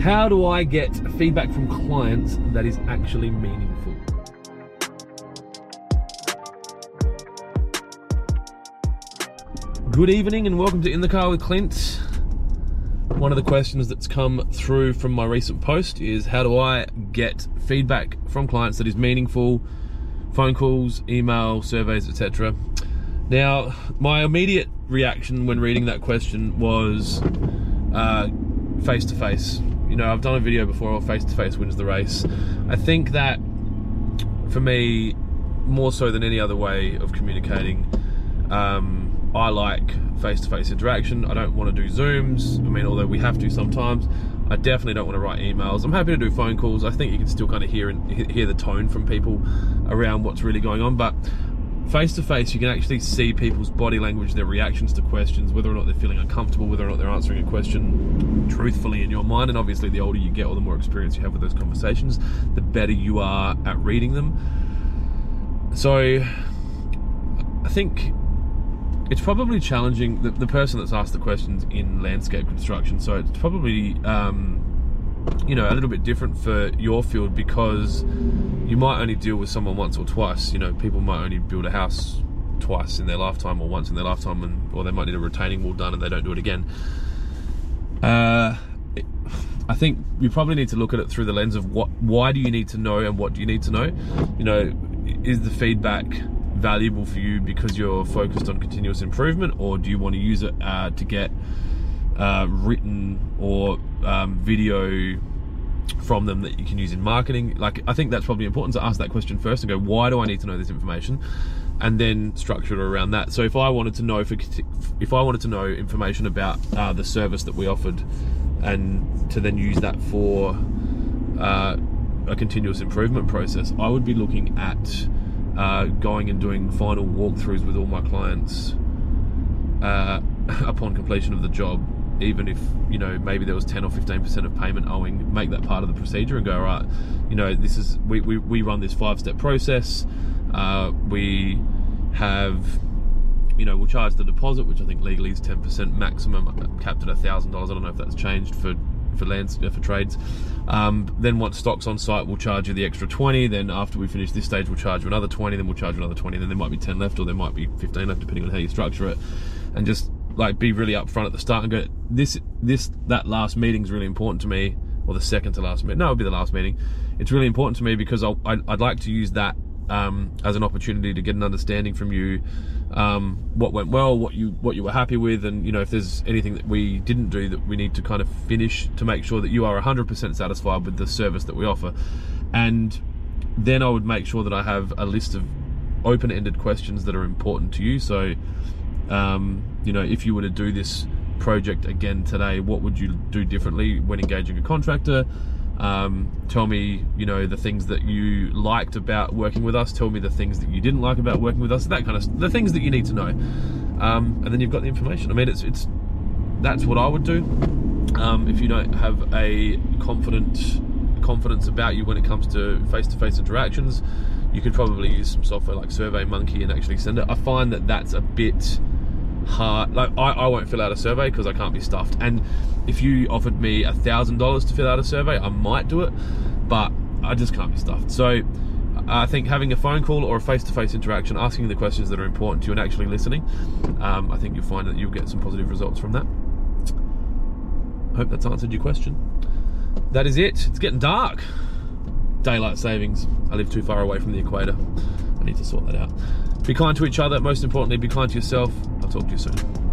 How do I get feedback from clients that is actually meaningful? Good evening and welcome to In the Car with Clint. One of the questions that's come through from my recent post is how do I get feedback from clients that is meaningful? Phone calls, email, surveys, etc. Now, my immediate reaction when reading that question was face to face. You know, I've done a video before, face to face wins the race. I think that for me, more so than any other way of communicating, um, I like face to face interaction. I don't want to do Zooms. I mean, although we have to sometimes, I definitely don't want to write emails. I'm happy to do phone calls. I think you can still kind of hear and hear the tone from people around what's really going on, but face to face, you can actually see people's body language, their reactions to questions, whether or not they're feeling uncomfortable, whether or not they're answering a question truthfully in your mind. And obviously, the older you get or the more experience you have with those conversations, the better you are at reading them. So, I think it's probably challenging the, the person that's asked the questions in landscape construction. So, it's probably. Um, you know, a little bit different for your field because you might only deal with someone once or twice. You know, people might only build a house twice in their lifetime or once in their lifetime, and or they might need a retaining wall done and they don't do it again. Uh, I think you probably need to look at it through the lens of what, why do you need to know and what do you need to know? You know, is the feedback valuable for you because you're focused on continuous improvement, or do you want to use it uh, to get uh, written or um, video from them that you can use in marketing. Like, I think that's probably important to ask that question first and go, why do I need to know this information? And then structure it around that. So if I wanted to know, for, if I wanted to know information about uh, the service that we offered, and to then use that for uh, a continuous improvement process, I would be looking at uh, going and doing final walkthroughs with all my clients uh, upon completion of the job even if you know maybe there was 10 or 15 percent of payment owing make that part of the procedure and go all right you know this is we, we, we run this five step process. Uh, we have you know we'll charge the deposit which i think legally is 10 percent maximum capped at a thousand dollars. I don't know if that's changed for for lands for trades. Um, then once stock's on site we'll charge you the extra 20 then after we finish this stage we'll charge you another 20 then we'll charge you another 20 then there might be 10 left or there might be 15 left depending on how you structure it. And just like be really upfront at the start and go this this that last meeting is really important to me or the second to last meeting no it'll be the last meeting. It's really important to me because I'd, I'd like to use that um, as an opportunity to get an understanding from you um, what went well what you what you were happy with and you know if there's anything that we didn't do that we need to kind of finish to make sure that you are 100% satisfied with the service that we offer. And then I would make sure that I have a list of open-ended questions that are important to you. So um, you know, if you were to do this project again today, what would you do differently when engaging a contractor? Um, tell me, you know, the things that you liked about working with us. Tell me the things that you didn't like about working with us. That kind of the things that you need to know, um, and then you've got the information. I mean, it's it's that's what I would do. Um, if you don't have a confident confidence about you when it comes to face-to-face interactions, you could probably use some software like SurveyMonkey and actually send it. I find that that's a bit hard. Like I, I won't fill out a survey because I can't be stuffed. And if you offered me a thousand dollars to fill out a survey, I might do it, but I just can't be stuffed. So I think having a phone call or a face-to-face interaction, asking the questions that are important to you, and actually listening, um, I think you'll find that you'll get some positive results from that. I Hope that's answered your question. That is it. It's getting dark. Daylight savings. I live too far away from the equator. I need to sort that out. Be kind to each other. Most importantly, be kind to yourself. Talk to you soon.